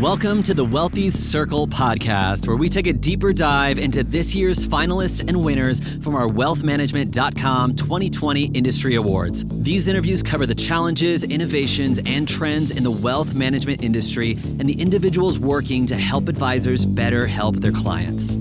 Welcome to the Wealthies Circle podcast, where we take a deeper dive into this year's finalists and winners from our wealthmanagement.com 2020 industry awards. These interviews cover the challenges, innovations, and trends in the wealth management industry and the individuals working to help advisors better help their clients.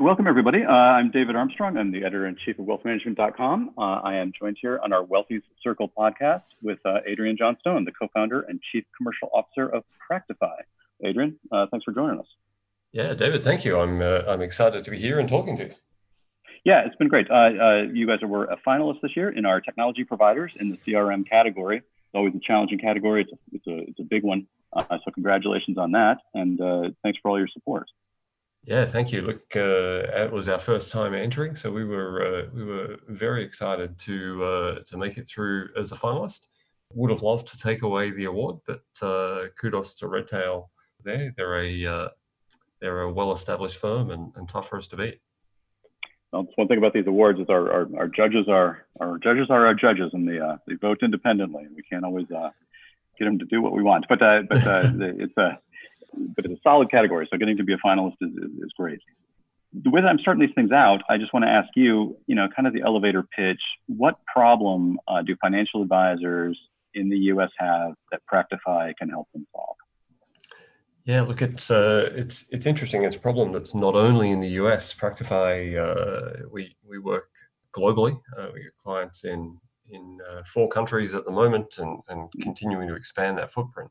Welcome, everybody. Uh, I'm David Armstrong. I'm the editor in chief of wealthmanagement.com. Uh, I am joined here on our Wealthies Circle podcast with uh, Adrian Johnstone, the co founder and chief commercial officer of Practifi. Adrian, uh, thanks for joining us. Yeah, David, thank you. I'm, uh, I'm excited to be here and talking to you. Yeah, it's been great. Uh, you guys were a finalist this year in our technology providers in the CRM category. It's always a challenging category, it's a, it's a, it's a big one. so, congratulations on that. And thanks for all your support. Yeah, thank you. Look, uh, it was our first time entering, so we were uh, we were very excited to uh, to make it through as a finalist. Would have loved to take away the award, but uh, kudos to Redtail. There, they're a uh, they're a well established firm and, and tough for us to beat. Well, one thing about these awards is our, our, our, judges are our judges are our judges, and they uh, they vote independently. We can't always get them to do what we want, but but it's a but it's a solid category. So getting to be a finalist is, is, is great. The way that I'm starting these things out, I just want to ask you, you know, kind of the elevator pitch. What problem uh, do financial advisors in the U.S. have that Practifi can help them solve? Yeah, look, it's uh, it's it's interesting. It's a problem that's not only in the U.S. Practifi, uh, we we work globally. Uh, we get clients in in uh, four countries at the moment, and and continuing to expand that footprint.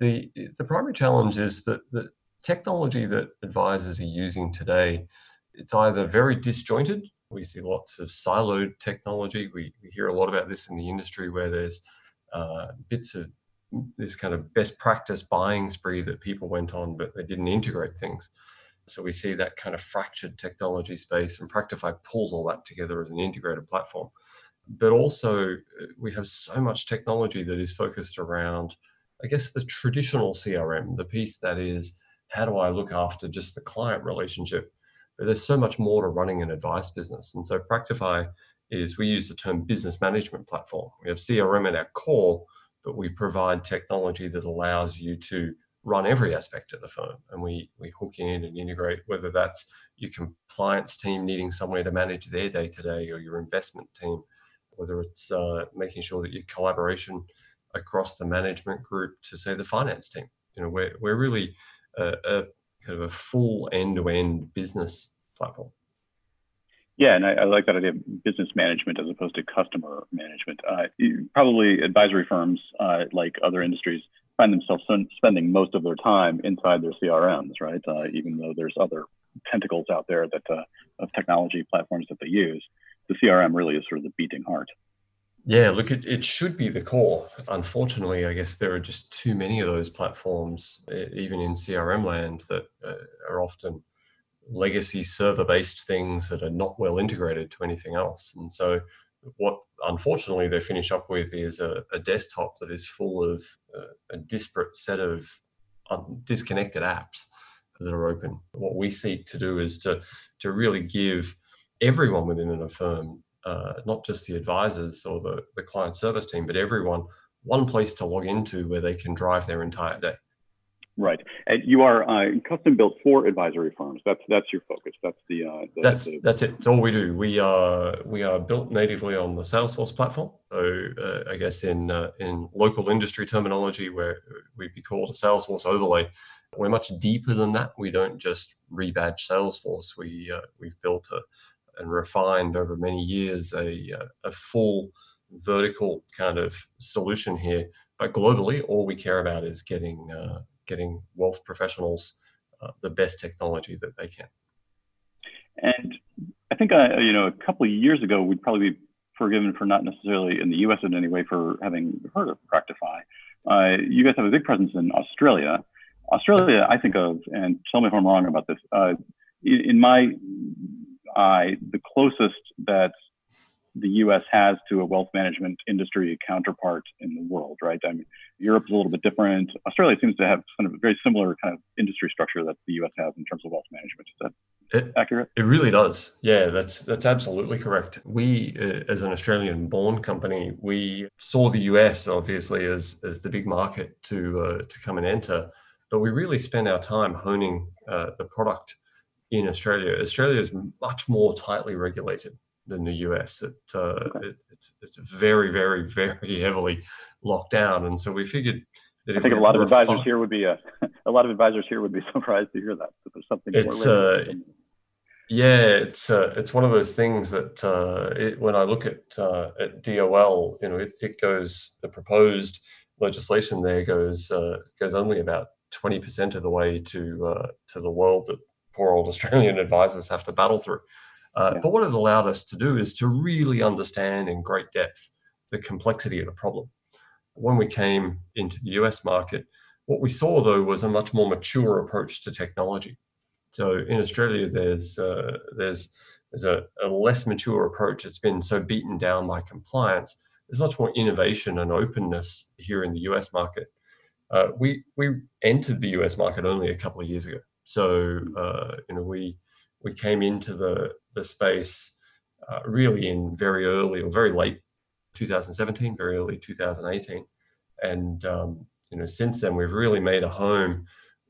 The, the primary challenge is that the technology that advisors are using today, it's either very disjointed. We see lots of siloed technology. We, we hear a lot about this in the industry where there's uh, bits of this kind of best practice buying spree that people went on, but they didn't integrate things. So we see that kind of fractured technology space, and Practifi pulls all that together as an integrated platform. But also, uh, we have so much technology that is focused around I guess the traditional CRM, the piece that is how do I look after just the client relationship? But there's so much more to running an advice business. And so Practifi is we use the term business management platform. We have CRM at our core, but we provide technology that allows you to run every aspect of the firm. And we we hook in and integrate whether that's your compliance team needing somewhere to manage their day to day or your investment team, whether it's uh, making sure that your collaboration across the management group to say the finance team. You know, we're we're really a, a kind of a full end-to-end business platform. Yeah, and I, I, like that idea of business management as opposed to customer management. Uh, probably advisory firms, uh, like other industries, find themselves spending most of their time inside their CRMs, right? Uh, even though there's other tentacles out there that uh, of technology platforms that they use, the CRM really is sort of the beating heart. Yeah, look, it, it should be the core. Unfortunately, I guess there are just too many of those platforms, even in CRM land, that uh, are often legacy server based things that are not well integrated to anything else. And so, what unfortunately they finish up with is a, a desktop that is full of uh, a disparate set of disconnected apps that are open. What we seek to do is to, to really give everyone within a firm uh, not just the advisors or the, the client service team, but everyone, one place to log into where they can drive their entire day. Right, and you are uh, custom built for advisory firms. That's that's your focus. That's the, uh, the that's the... that's it. It's all we do. We are we are built natively on the Salesforce platform. So uh, I guess in uh, in local industry terminology, where we'd be called a Salesforce overlay, we're much deeper than that. We don't just rebadge Salesforce. We uh, we've built a and refined over many years a, a full vertical kind of solution here. But globally, all we care about is getting uh, getting wealth professionals uh, the best technology that they can. And I think you know a couple of years ago, we'd probably be forgiven for not necessarily in the U.S. in any way for having heard of Practifi. Uh, you guys have a big presence in Australia. Australia, I think of, and tell me if I'm wrong about this. Uh, in my eye, the closest that the U.S. has to a wealth management industry counterpart in the world, right? I mean, Europe's a little bit different. Australia seems to have kind of a very similar kind of industry structure that the U.S. has in terms of wealth management. Is that it, accurate? It really does. Yeah, that's that's absolutely correct. We, uh, as an Australian-born company, we saw the US obviously as as the big market to uh, to come and enter, but we really spent our time honing uh, the product in Australia. Australia is much more tightly regulated than the US. It, uh, okay. it it's, it's very, very, very heavily locked down, and so we figured that I think a lot of advisors here would be uh, a lot of advisors here would be surprised to hear that. That there's something. It's uh, yeah, it's uh, it's one of those things that uh, it, when I look at uh, at DOL, you know, it, it goes the proposed legislation there goes uh, goes only about twenty percent of the way to uh, to the world that poor old Australian advisors have to battle through. Uh, yeah. But what it allowed us to do is to really understand in great depth the complexity of the problem when we came into the US market, what we saw though was a much more mature approach to technology. So in Australia, there's uh, there's there's a, a, less mature approach. It's been so beaten down by compliance. There's much more innovation and openness here in the US market. Uh, we we entered the US market only a couple of years ago, so uh, you know we we came into the the space uh, really in very early or very late 2017, very early 2018, and um, you know since then we've really made a home,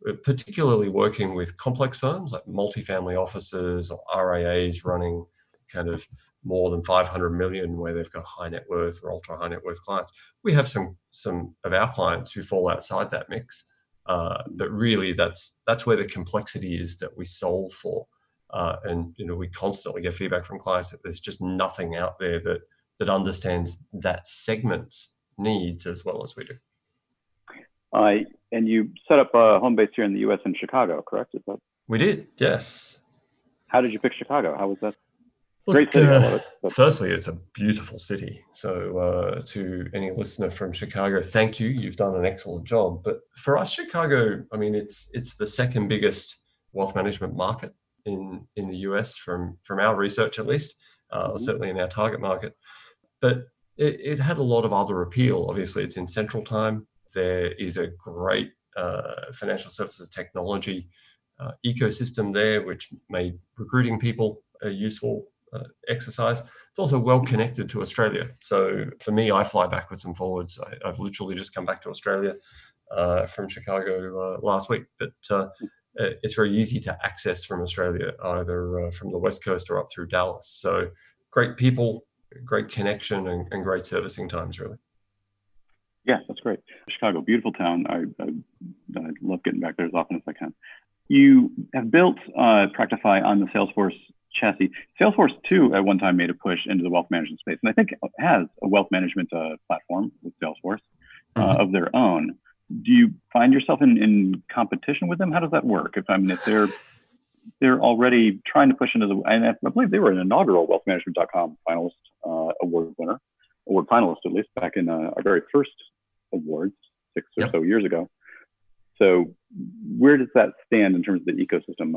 uh, particularly working with complex firms like multifamily offices or RIAs running kind of more than 500 million where they've got high net worth or ultra high net worth clients. We have some some of our clients who fall outside that mix, uh, but really that's that's where the complexity is that we solve for. Uh, and you know we constantly get feedback from clients that there's just nothing out there that that understands that segment's needs as well as we do. Uh, and you set up a home base here in the U.S. in Chicago, correct? Is that... We did, yes. How did you pick Chicago? How was that? Great city. Uh, it, firstly, it's a beautiful city. So, uh, to any listener from Chicago, thank you. You've done an excellent job. But for us, Chicago, I mean, it's it's the second biggest wealth management market in in the US from from our research, at least. Uh, mm-hmm. Certainly in our target market but it, it, had a lot of other appeal. Obviously, it's in Central Time. There is a great uh, financial services technology uh, ecosystem there, which made recruiting people a useful uh, exercise. It's also well connected to Australia. So for me, I fly backwards and forwards. I, have literally just come back to Australia uh, from Chicago uh, last week, but uh, it's very easy to access from Australia, either from the West Coast or up through Dallas. So great people, great connection and, and great servicing times, really. Yeah, that's great. Chicago, beautiful town. I, I, I, love getting back there as often as I can. You have built uh, Practifi on the Salesforce chassis. Salesforce, too, at one time made a push into the wealth management space, and I think has a wealth management uh, platform with Salesforce uh, mm-hmm. of their own. Do you find yourself in, in competition with them? How does that work? If I mean, if they're they're already trying to push into the, and I believe they were an inaugural wealthmanagement.com finalist uh, award winner, award finalist at least back in uh, our very first awards six or yep. so years ago. So where does that stand in terms of the ecosystem?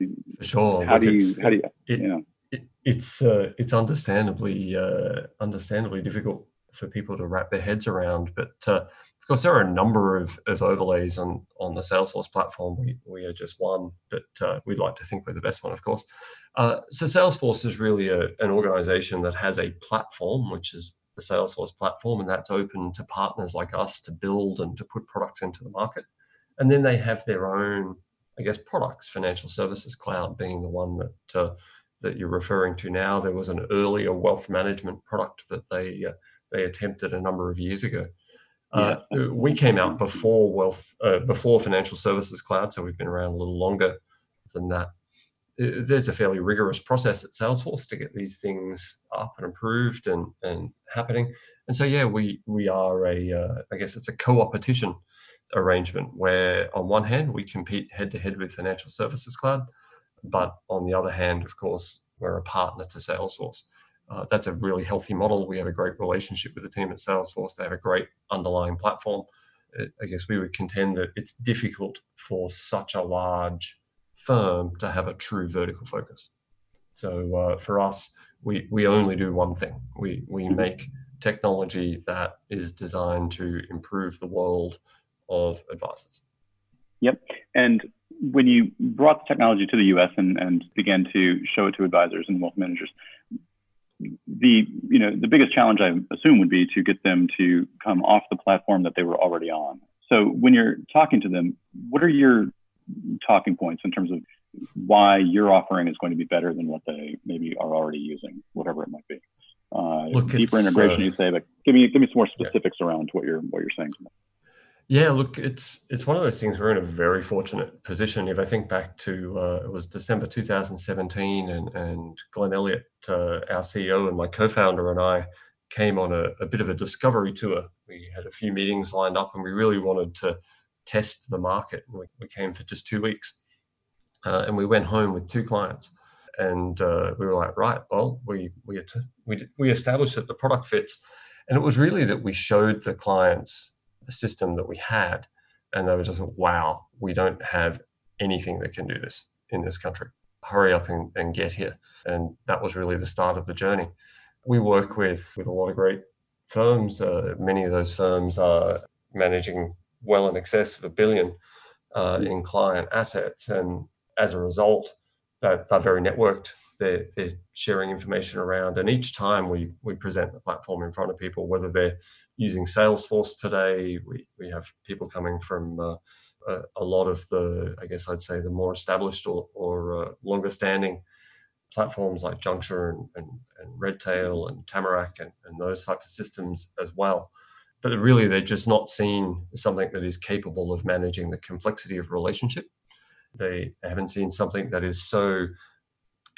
Uh, sure. How do you, how do you, it, you know? It, it's, uh, it's understandably, uh, understandably difficult for people to wrap their heads around, but uh, course, there are a number of, of overlays on, on the Salesforce platform. We, we are just one, but uh, we'd like to think we're the best one, of course. Uh, so Salesforce is really a, an organization that has a platform, which is the Salesforce platform, and that's open to partners like us to build and to put products into the market. And then they have their own, I guess, products, Financial Services Cloud being the one that uh, that you're referring to now. There was an earlier wealth management product that they uh, they attempted a number of years ago. Uh, we came out before wealth, uh, before financial services cloud, so we've been around a little longer than that. Uh, there's a fairly rigorous process at Salesforce to get these things up and improved and, and happening. And so, yeah, we we are a, uh, I guess it's a co-opetition arrangement where, on one hand, we compete head to head with Financial Services Cloud, but on the other hand, of course, we're a partner to Salesforce uh, that's a really healthy model. We have a great relationship with the team at Salesforce. They have a great underlying platform. I guess we would contend that it's difficult for such a large firm to have a true vertical focus. So uh, for us, we, we only do one thing. We, we make technology that is designed to improve the world of advisors. Yep. And when you brought the technology to the US and, and began to show it to advisors and wealth managers, the you know the biggest challenge I assume would be to get them to come off the platform that they were already on. So when you're talking to them, what are your talking points in terms of why your offering is going to be better than what they maybe are already using, whatever it might be? Uh, Look, deeper integration, uh, you say, but give me give me some more specifics yeah. around what you're what you're saying. Yeah, look, it's it's one of those things. We're in a very fortunate position. If I think back to uh, it was December 2017, and and Glenn Elliott, uh, our CEO, and my co-founder and I came on a, a, bit of a discovery tour. We had a few meetings lined up, and we really wanted to test the market. We, we came for just two weeks, uh, and we went home with two clients, and uh, we were like, right, well, we we we we established that the product fits, and it was really that we showed the clients system that we had, and they were just wow, we don't have anything that can do this in this country. Hurry up and, and get here. And that was really the start of the journey. We work with with a lot of great firms. Uh, many of those firms are managing well in excess of a billion uh, in client assets, and as a result, they're, they're very networked. They're, they're, sharing information around, and each time we we present the platform in front of people, whether they're using Salesforce today. We, we have people coming from uh, a, a, lot of the, I guess I'd say, the more established or, or uh, longer standing platforms like Junxure and, and, and Redtail and Tamarac and, and those types of systems as well. But really, they're just not seen something that is capable of managing the complexity of relationship. They haven't seen something that is so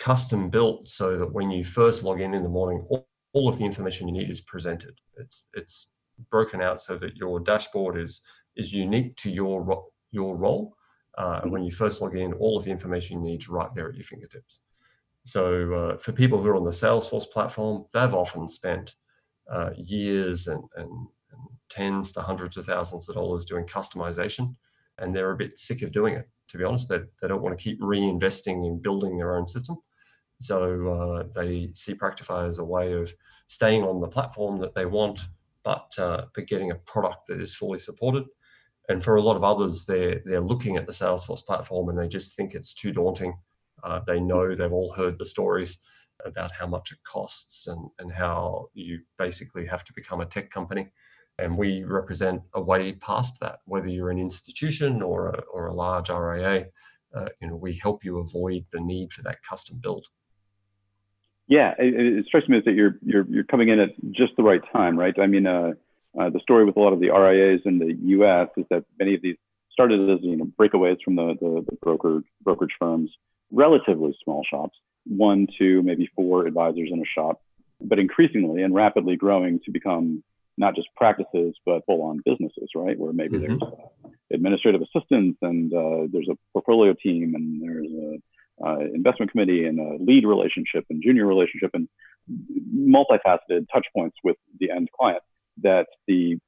custom built so that when you first log in in the morning, all, all of the information you need is presented. It's it's broken out so that your dashboard is is unique to your your role. Uh, and when you first log in, all of the information you need is right there at your fingertips. So uh, for people who are on the Salesforce platform, they've often spent uh, years and, and, and, tens to hundreds of thousands of dollars doing customization, and they're a bit sick of doing it. To be honest, they, they don't want to keep reinvesting in building their own system. So uh, they see Practifi as a way of staying on the platform that they want, but uh, but getting a product that is fully supported. And for a lot of others, they're they're looking at the Salesforce platform and they just think it's too daunting. Uh, they know they've all heard the stories about how much it costs and, and how you basically have to become a tech company. And we represent a way past that, whether you're an institution or a, or a large RIA. Uh, you know, we help you avoid the need for that custom build. Yeah, it, it, strikes me that you're you're you're coming in at just the right time, right? I mean, uh, uh, the story with a lot of the RIAs in the U.S. is that many of these started as you know breakaways from the the, the broker brokerage firms, relatively small shops, one, two, maybe four advisors in a shop, but increasingly and rapidly growing to become not just practices but full-on businesses, right? Where maybe mm-hmm. there's administrative assistants and uh, there's a portfolio team and there's a uh, investment committee and a lead relationship and junior relationship and multifaceted touch points with the end client that the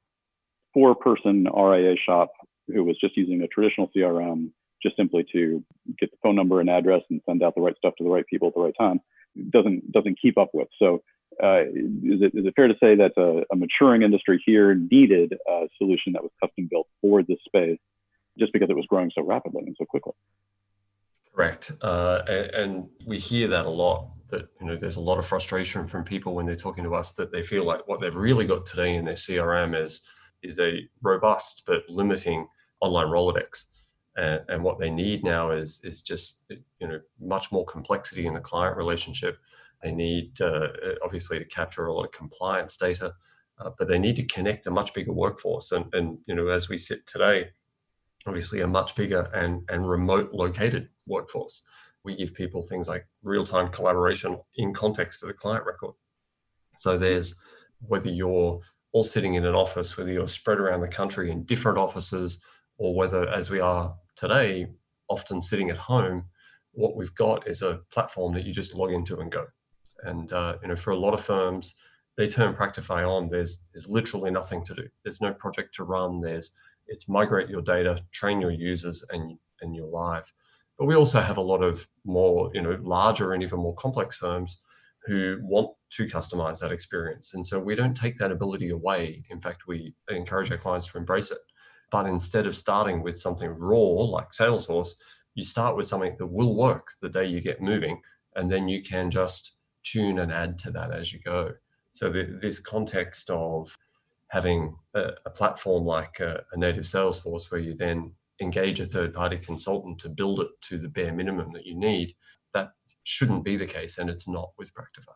four person RIA shop who was just using a traditional CRM just simply to get the phone number and address and send out the right stuff to the right people at the right time doesn't doesn't keep up with. So uh, is, it, is it fair to say that a, a maturing industry here needed a solution that was custom built for this space just because it was growing so rapidly and so quickly? Correct, uh, and, and, we hear that a lot. That you know, there's a lot of frustration from people when they're talking to us that they feel like what they've really got today in their CRM is is a robust but limiting online Rolodex, and, and what they need now is is just you know much more complexity in the client relationship. They need uh, obviously to capture a lot of compliance data, uh, but they need to connect a much bigger workforce. And and you know, as we sit today, obviously a much bigger and, and remote located workforce. We give people things like real time collaboration in context to the client record. So there's whether you're all sitting in an office, whether you're spread around the country in different offices, or whether, as we are today, often sitting at home, what we've got is a platform that you just log into and go. And uh, you know, for a lot of firms, they turn Practifi on. There's there's literally nothing to do. There's no project to run. There's it's migrate your data, train your users, and and you're live. But we also have a lot of more, you know, larger and even more complex firms who want to customize that experience. And so we don't take that ability away. In fact, we encourage our clients to embrace it. But instead of starting with something raw like Salesforce, you start with something that will work the day you get moving, and then you can just tune and add to that as you go. So the, this context of having a, a platform like a, a, native Salesforce, where you then engage a third-party consultant to build it to the bare minimum that you need, that shouldn't be the case, and it's not with Practifi.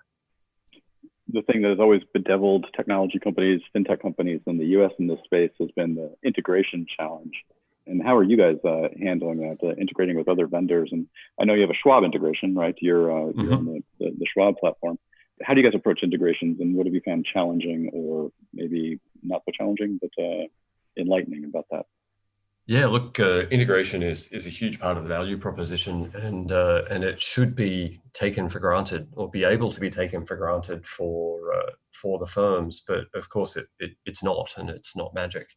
The thing that has always bedeviled technology companies, fintech companies in the U.S. in this space has been the integration challenge. And how are you guys uh, handling that, uh, integrating with other vendors? And I know you have a Schwab integration, right? You're, uh, mm-hmm. you're on the, the, the Schwab platform how do you guys approach integrations and what have you found challenging or maybe not so challenging but uh, enlightening about that yeah look uh, integration is is a huge part of the value proposition and uh, and it should be taken for granted or be able to be taken for granted for uh, for the firms but of course it, it it's not and it's not magic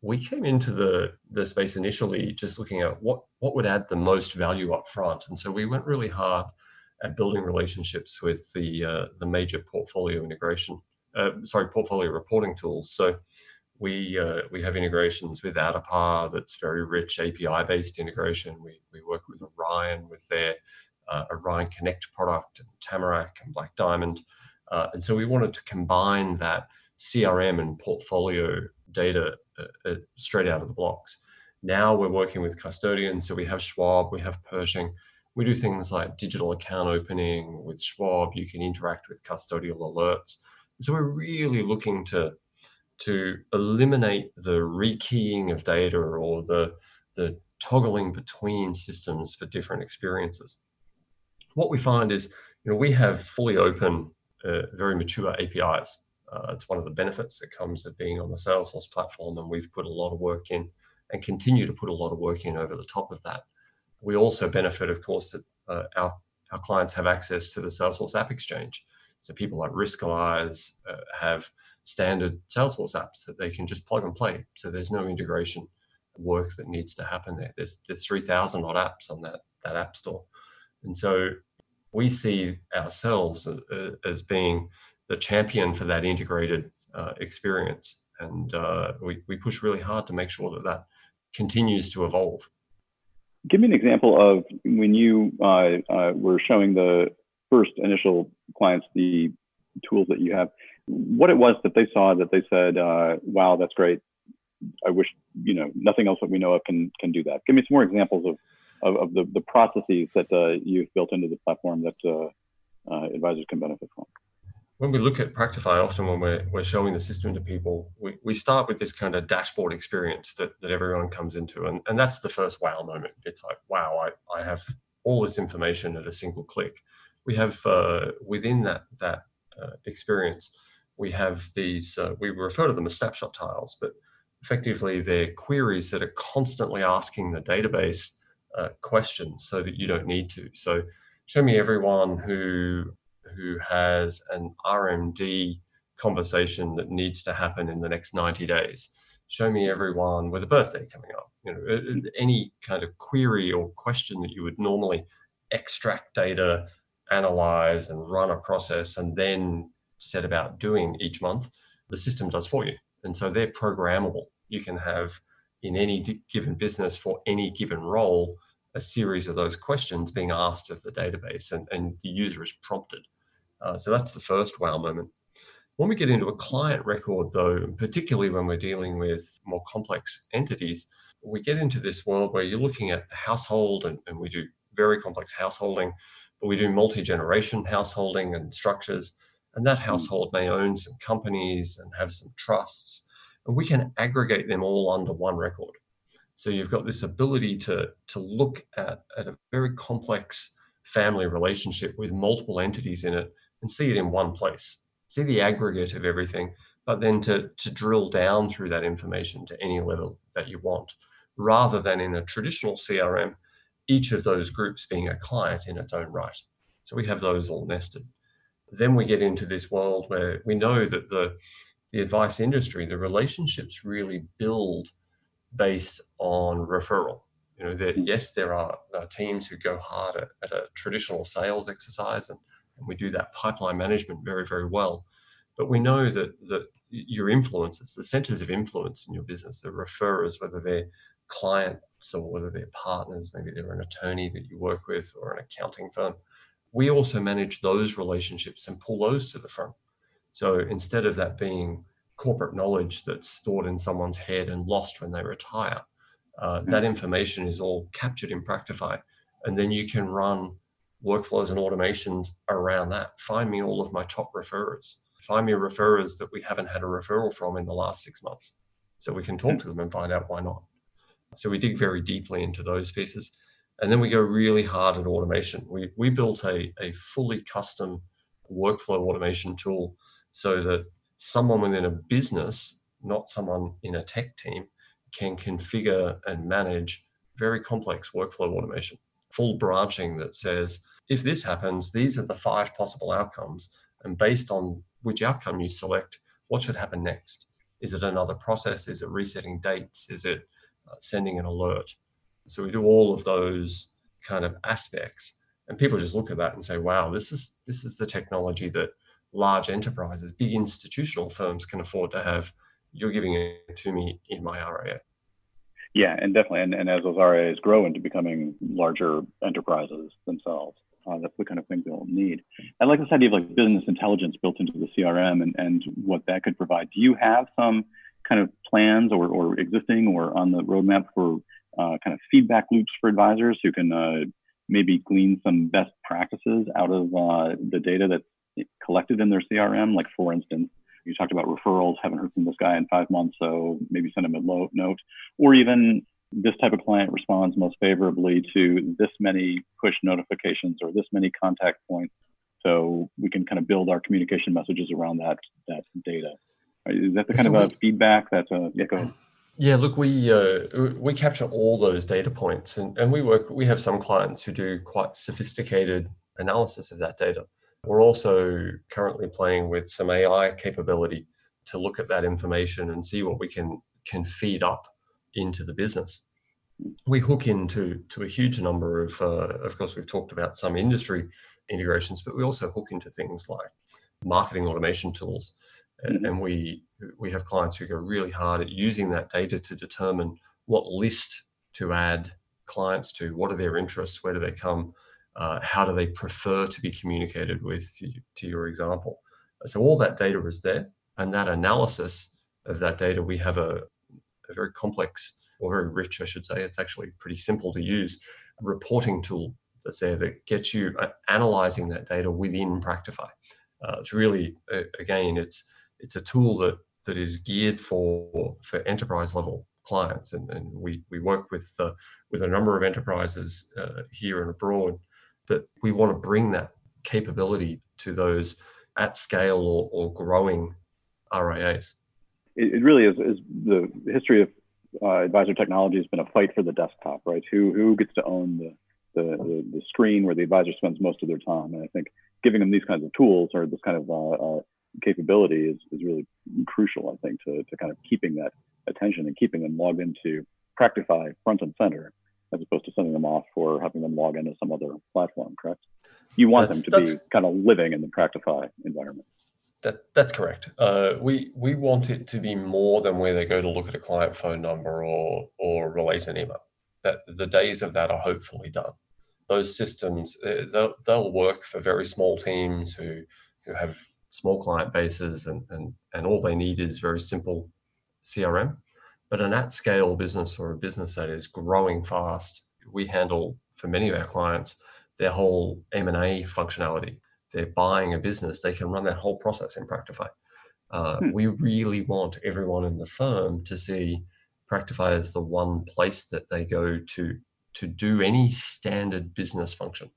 we came into the the space initially just looking at what what would add the most value up front and so we went really hard at building relationships with the uh, the major portfolio integration, uh, sorry, portfolio reporting tools. So we uh, we have integrations with Addepar that's very rich API based integration. We we work with Orion with their uh, Orion Connect product and Tamarac and Black Diamond, uh, and so we wanted to combine that CRM and portfolio data uh, straight out of the blocks. Now we're working with custodians, so we have Schwab, we have Pershing we do things like digital account opening with Schwab. You can interact with custodial alerts. So we're really looking to to eliminate the rekeying of data or the the toggling between systems for different experiences. What we find is, you know, we have fully open, uh, very mature APIs. Uh, it's one of the benefits that comes of being on the Salesforce platform, and we've put a lot of work in and continue to put a lot of work in over the top of that we also benefit, of course, that uh, our, our clients have access to the Salesforce App Exchange. So people like Riskalyze uh, have standard Salesforce apps that they can just plug and play. So there's no integration work that needs to happen there. There's there's 3,000 odd apps on that that app store, and so we see ourselves uh, uh as being the champion for that integrated uh, experience, and uh, we we push really hard to make sure that that continues to evolve give me an example of when you uh, uh, were showing the first initial clients the tools that you have, what it was that they saw that they said, uh, "Wow, that's great. I wish you know nothing else that we know of can can do that." Give me some more examples of of, of the the processes that uh, you've built into the platform that uh, uh, advisors can benefit from when we look at Practifi, often when we're, we're showing the system to people, we, we start with this kind of dashboard experience that, that everyone comes into. And, and that's the first wow moment. It's like, wow, I, I have all this information at a single click. We have uh, within that, that uh, experience, we have these, uh, we refer to them as snapshot tiles, but effectively they're queries that are constantly asking the database uh, questions so that you don't need to. So show me everyone who who has an RMD conversation that needs to happen in the next 90 days. Show me everyone with a birthday coming up. You know, any kind of query or question that you would normally extract data, analyze, and run a process, and then set about doing each month, the system does for you. And so they're programmable. You can have in any given business for any given role a series of those questions being asked of the database, and, and the user is prompted. Uh, so that's the first wow moment. When we get into a client record, though, particularly when we're dealing with more complex entities, we get into this world where you're looking at the household, and, and we do very complex householding, but we do multi generation householding and structures. And that hmm. household may own some companies and have some trusts, and we can aggregate them all under one record. So you've got this ability to, to look at, at a very complex family relationship with multiple entities in it and see it in one place, see the aggregate of everything, but then to, to drill down through that information to any level that you want, rather than in a traditional CRM, each of those groups being a client in its own right. So we have those all nested. Then we get into this world where we know that the, the advice industry, the relationships really build based on referral. You know, that yes, there are, teams who go hard at, at a traditional sales exercise and and we do that pipeline management very, very well. But we know that that your influences, the centers of influence in your business, the referrers, whether they're clients or whether they're partners, maybe they're an attorney that you work with or an accounting firm, we also manage those relationships and pull those to the front. So instead of that being corporate knowledge that's stored in someone's head and lost when they retire, uh, that information is all captured in Practifi. And then you can run workflows and automations around that. Find me all of my top referrers. Find me referrers that we haven't had a referral from in the last six months. So we can talk to them and find out why not. So we dig very deeply into those pieces. And then we go really hard at automation. We, we built a, a fully custom workflow automation tool so that someone within a business, not someone in a tech team, can configure and manage very complex workflow automation. Full branching that says, if this happens, these are the five possible outcomes. And based on which outcome you select, what should happen next? Is it another process? Is it resetting dates? Is it uh, sending an alert? So we do all of those kind of aspects, and people just look at that and say, "Wow, this is this is the technology that large enterprises, big institutional firms can afford to have." You're giving it to me in my RIA. Yeah, and definitely, and, and as those RIAs grow into becoming larger enterprises themselves, uh, that's the kind of thing they'll need. I like this idea of like business intelligence built into the CRM and, and what that could provide. Do you have some kind of plans or, or existing or on the roadmap for kind of feedback loops for advisors who can uh, maybe glean some best practices out of uh, the data that's collected in their CRM? Like, for instance, you talked about referrals, haven't heard from this guy in five months, so maybe send him a note, or even this type of client responds most favorably to this many push notifications or this many contact points. So we can kind of build our communication messages around that that data. Is that the kind so of we, feedback that uh, yeah. Yeah, look, we uh, we capture all those data points, and, and we work. We have some clients who do quite sophisticated analysis of that data. We're also currently playing with some AI capability to look at that information and see what we can can feed up into the business. We hook into to a huge number of, uh, of course, we've talked about some industry integrations, but we also hook into things like marketing automation tools, mm-hmm. and we we have clients who go really hard at using that data to determine what list to add clients to, what are their interests, where do they come, uh, how do they prefer to be communicated with, to your example. So all that data is there, and that analysis of that data, we have a, a very complex or very rich, I should say. It's actually pretty simple to use reporting tool that's there that gets you uh, analyzing that data within Practifi. Uh, it's really, uh, again, it's it's a tool that that is geared for for enterprise level clients, and, and we we work with uh, with a number of enterprises uh, here and abroad. But we want to bring that capability to those at scale or, or growing RIAs. It, it really is, is the history of uh, advisor technology has been a fight for the desktop, right? Who who gets to own the, the, the the screen where the advisor spends most of their time? And I think giving them these kinds of tools or this kind of uh, uh, capability is, is really crucial. I think to to kind of keeping that attention and keeping them logged into Practifi front and center, as opposed to sending them off or having them log into some other platform. Correct? You want that's, them to be kind of living in the Practifi environment. That that's correct. Uh, we we want it to be more than where they go to look at a client phone number or or relate an email. That the days of that are hopefully done. Those systems uh, they'll, they'll work for very small teams who who have small client bases and and and all they need is very simple CRM. But an at scale business or a business that is growing fast, we handle for many of our clients their whole M and A functionality they're buying a business, they can run that whole process in Practifi. Uh, hmm. We really want everyone in the firm to see Practifi as the one place that they go to to do any standard business function.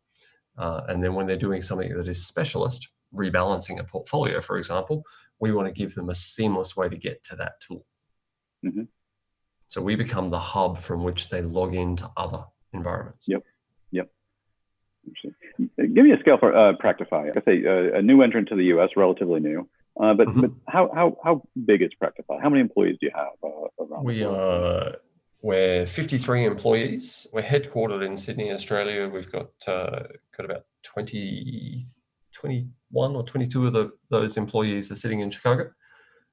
Uh, and then when they're doing something that is specialist, rebalancing a portfolio, for example, we want to give them a seamless way to get to that tool. Mm-hmm. So we become the hub from which they log into other environments. Yep. Yep. Give me a scale for uh, Practifi. I say uh, a new entrant to the U.S., relatively new. Uh, but, mm-hmm. but how, how how big is Practifi? How many employees do you have uh, around? We are we're 53 employees. We're headquartered in Sydney, Australia. We've got uh, got about 20, 21 or 22 of the, those employees are sitting in Chicago.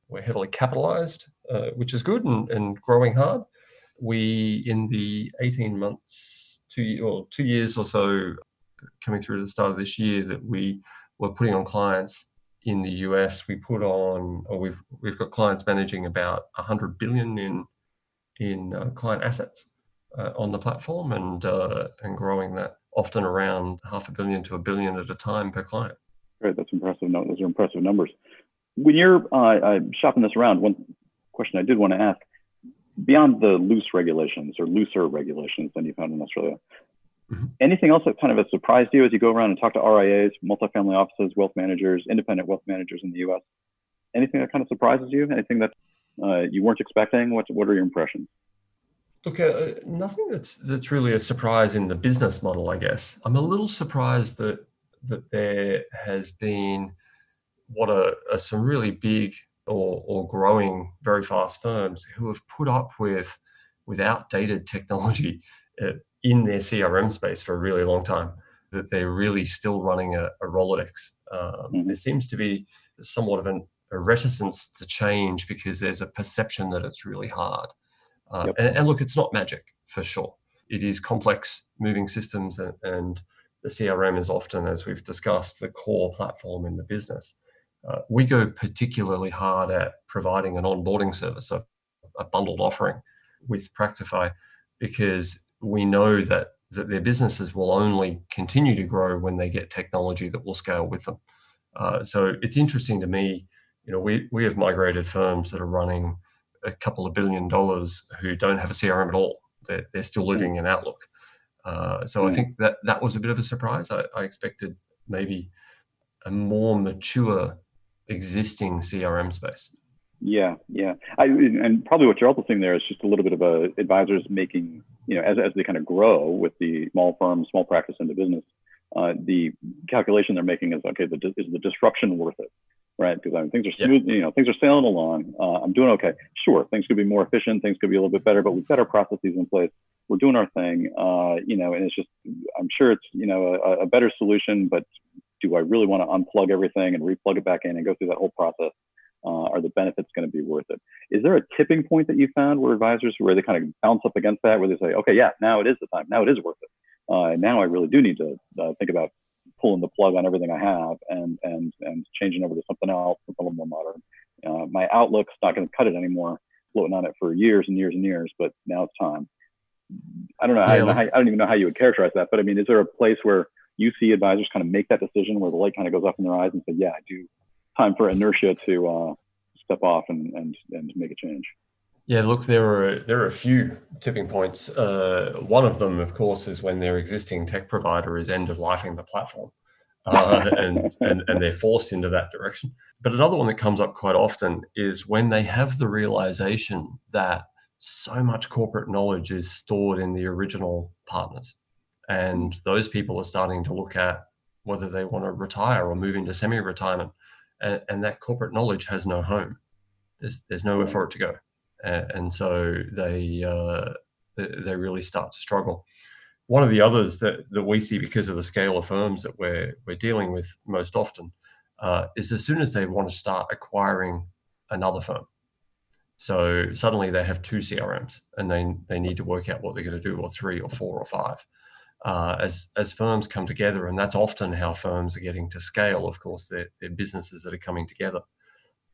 We're heavily capitalized, uh, which is good and, and growing hard. we in the 18 months, two or two years or so, coming through to the start of this year, that we were putting on clients in the US. We put on, or we've we've got clients managing about 100 billion in in uh, client assets uh, on the platform, and uh, and growing that often around half a billion to a billion at a time per client. Great, that's impressive. No, those are impressive numbers. When you're uh, shopping this around, one question I did want to ask: beyond the loose regulations or looser regulations than you found in Australia, mm-hmm. anything else that kind of has surprised you as you go around and talk to RIAs, multifamily offices, wealth managers, independent wealth managers in the U.S.? Anything that kind of surprises you? Anything that uh, you weren't expecting? What What are your impressions? Look, uh, nothing that's that's really a surprise in the business model. I guess I'm a little surprised that that there has been what are, are some really big or, or growing very fast firms who have put up with with outdated technology uh, in their CRM space for a really long time. That they're really still running a, a Rolodex. Um, mm-hmm. There seems to be somewhat of an, a reticence to change because there's a perception that it's really hard. Uh, yep. and, and, look, it's not magic for sure. It is complex moving systems, and, and, the CRM is often, as we've discussed, the core platform in the business. Uh, we go particularly hard at providing an onboarding service, a, a bundled offering with Practifi, because we know that that their businesses will only continue to grow when they get technology that will scale with them. Uh, so it's interesting to me. You know, we we have migrated firms that are running a couple of billion dollars who don't have a CRM at all. They're, they're still hmm. living in Outlook. Uh, so I hmm. think that that was a bit of a surprise. I, I expected maybe a more mature existing CRM space. Yeah, yeah, I, and probably what you're also seeing there is just a little bit of a advisors making, you know, as as they kind of grow with the small firm, small practice into business, uh, the calculation they're making is okay, the, is the disruption worth it? Right? Because I mean, things are smooth, yeah. you know, things are sailing along. Uh, I'm doing okay. Sure, things could be more efficient, things could be a little bit better, but we've got our processes in place. We're doing our thing, uh, you know, and it's just, I'm sure it's, you know, a, a better solution, but do I really want to unplug everything and replug it back in and go through that whole process? Uh, are the benefits going to be worth it? Is there a tipping point that you found where advisors where they kind of bounce up against that, where they say, okay, yeah, now it is the time, now it is worth it. Uh, now I really do need to uh, think about pulling the plug on everything I have and and and changing over to something else, something a little more modern. Uh, my outlook's not going to cut it anymore. Floating on it for years and years and years, but now it's time. I don't know. Yeah, I, don't know how, I don't even know how you would characterize that, but I mean, is there a place where you see advisors kind of make that decision where the light kind of goes up in their eyes and say, "Yeah, I do." Time for inertia to uh, step off and and and make a change. Yeah, look, there are there are a few tipping points. Uh, one of them, of course, is when their existing tech provider is end of lifing the platform, uh, and, and and they're forced into that direction. But another one that comes up quite often is when they have the realization that so much corporate knowledge is stored in the original partners, and those people are starting to look at whether they want to retire or move into semi-retirement, and, and that corporate knowledge has no home. There's there's nowhere for it to go and so they uh, they really start to struggle. One of the others that, that we see because of the scale of firms that we're we're dealing with most often uh, is as soon as they want to start acquiring another firm. So suddenly they have two CRMs and they they need to work out what they're going to do, or three, or four, or five. Uh, as as firms come together, and that's often how firms are getting to scale. Of course, they're, they're businesses that are coming together.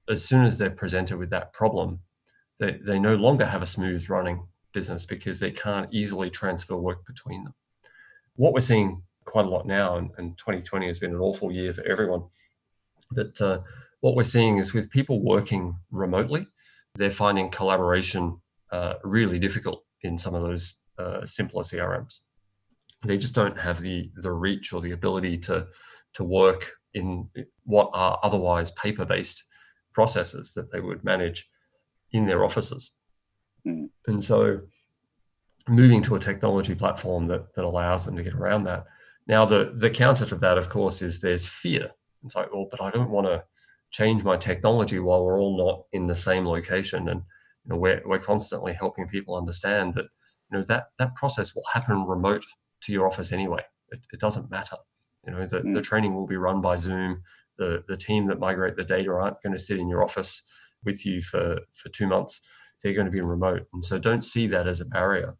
As soon as they're presented with that problem, they, they no longer have a smooth running business because they can't easily transfer work between them. What we're seeing quite a lot now, and, and 2020 has been an awful year for everyone, but uh, what we're seeing is with people working remotely, they're finding collaboration uh, really difficult in some of those uh, simpler CRMs. They just don't have the the reach or the ability to to work in what are otherwise paper based processes that they would manage in their offices. Mm. And so moving to a technology platform that, that allows them to get around that. Now, the, the counter to that, of course, is there's fear. It's like, well, but I don't want to change my technology while we're all not in the same location. And you know, we're, we're constantly helping people understand that you know that that process will happen remote to your office anyway. It, it doesn't matter. You know, the, mm. the training will be run by Zoom. The the team that migrate the data aren't going to sit in your office with you for for two months. they're going to be remote. And so don't see that as a barrier.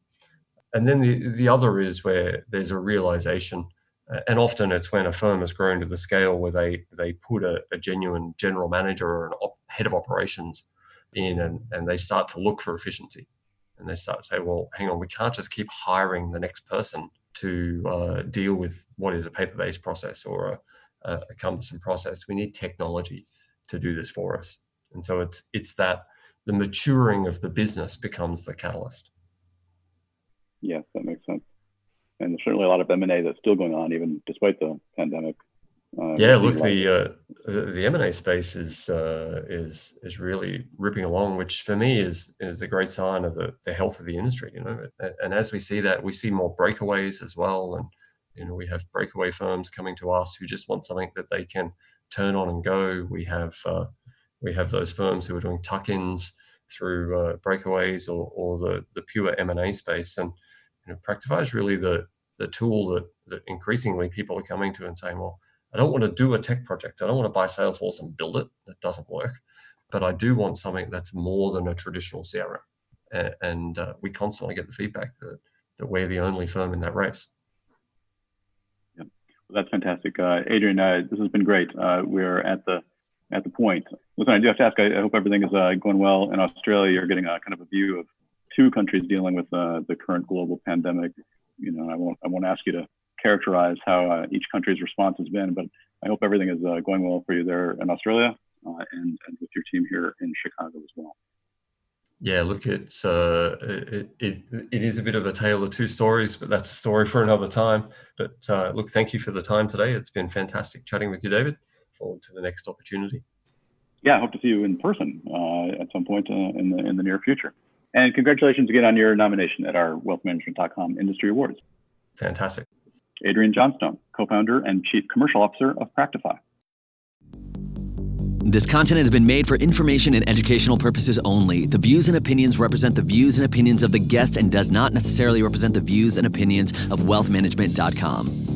And then the, the other is where there's a realization, uh, and often it's when a firm has grown to the scale where they, they put a, a genuine general manager or an op, head of operations in and, and they start to look for efficiency. And they start to say, well, hang on, we can't just keep hiring the next person to uh, deal with what is a paper based process or a, a cumbersome process. We need technology to do this for us. And so it's it's that the maturing of the business becomes the catalyst. Yes, that makes sense. And there's certainly a lot of M&A that's still going on, even despite the pandemic. Uh, yeah, look, the uh, the M and A space is uh, is is really ripping along, which for me is is a great sign of the, the health of the industry. You know, and as we see that, we see more breakaways as well, and you know, we have breakaway firms coming to us who just want something that they can turn on and go. We have uh, we have those firms who are doing tuck-ins through uh, breakaways or, or the the pure M and A space, and you know, Practifi is really the the tool that that increasingly people are coming to and saying, well I don't want to do a tech project. I don't want to buy Salesforce and build it. That doesn't work. But I do want something that's more than a traditional CRM. And, and uh, we constantly get the feedback that, that we're the only firm in that race. Yeah, well, that's fantastic, uh, Adrian. Uh, this has been great. Uh, we're at the at the point. Listen, I do have to ask. I, I hope everything is uh, going well in Australia. You're getting a kind of a view of two countries dealing with uh, the current global pandemic. You know, I won't I won't ask you to characterize how uh, each country's response has been, but I hope everything is uh, going well for you there in Australia uh, and, and with your team here in Chicago as well. Yeah, look, it's uh, it, it, it is a bit of a tale of two stories, but that's a story for another time. But uh, look, thank you for the time today. It's been fantastic chatting with you, David. Forward to the next opportunity. Yeah, I hope to see you in person uh, at some point uh, in the in the near future. And congratulations again on your nomination at our WealthManagement.com Industry Awards. Fantastic. Adrian Johnstone, co founder and chief commercial officer of Practifi. This content has been made for information and educational purposes only. The views and opinions represent the views and opinions of the guest and does not necessarily represent the views and opinions of wealthmanagement.com.